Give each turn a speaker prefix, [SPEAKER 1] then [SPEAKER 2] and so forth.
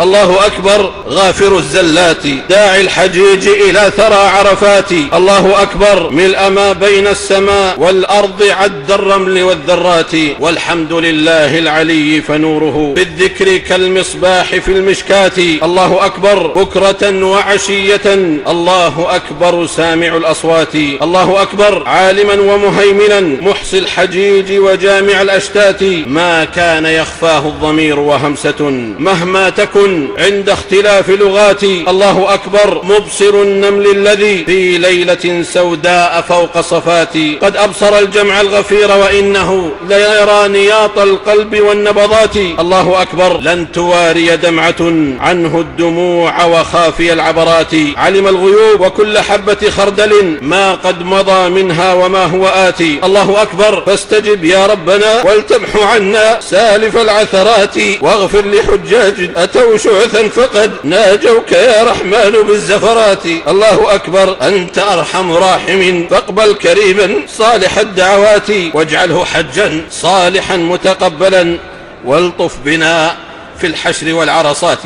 [SPEAKER 1] الله أكبر غافر الزلات داعي الحجيج إلى ثرى عرفات. الله أكبر ملء ما بين السماء والأرض عد الرمل والذرات. والحمد لله العلي فنوره بالذكر كالمصباح في المشكات. الله أكبر بكرة وعشية. الله أكبر سامع الأصوات. الله أكبر عالما ومهيمنا محصي الحجيج وجامع الأشتات. ما كان يخفاه الضمير وهمسة مهما تكن عند اختلاف لغاتي الله أكبر مبصر النمل الذي في ليلة سوداء فوق صفاتي قد أبصر الجمع الغفير وإنه ليرى نياط القلب والنبضات. الله أكبر لن تواري دمعة عنه الدموع وخافي العبرات. علم الغيوب وكل حبة خردل ما قد مضى منها وما هو آتي الله أكبر فاستجب يا ربنا ولتمح عنا سالف العثرات. واغفر لحجاج أتوا شعثا فقد ناجوك يا رحمن بالزفرات. الله أكبر أنت أرحم راحم. فاقبل كريما صالح الدعوات واجعله حجا صالحا متقبلا والطف بنا في الحشر والعرصات.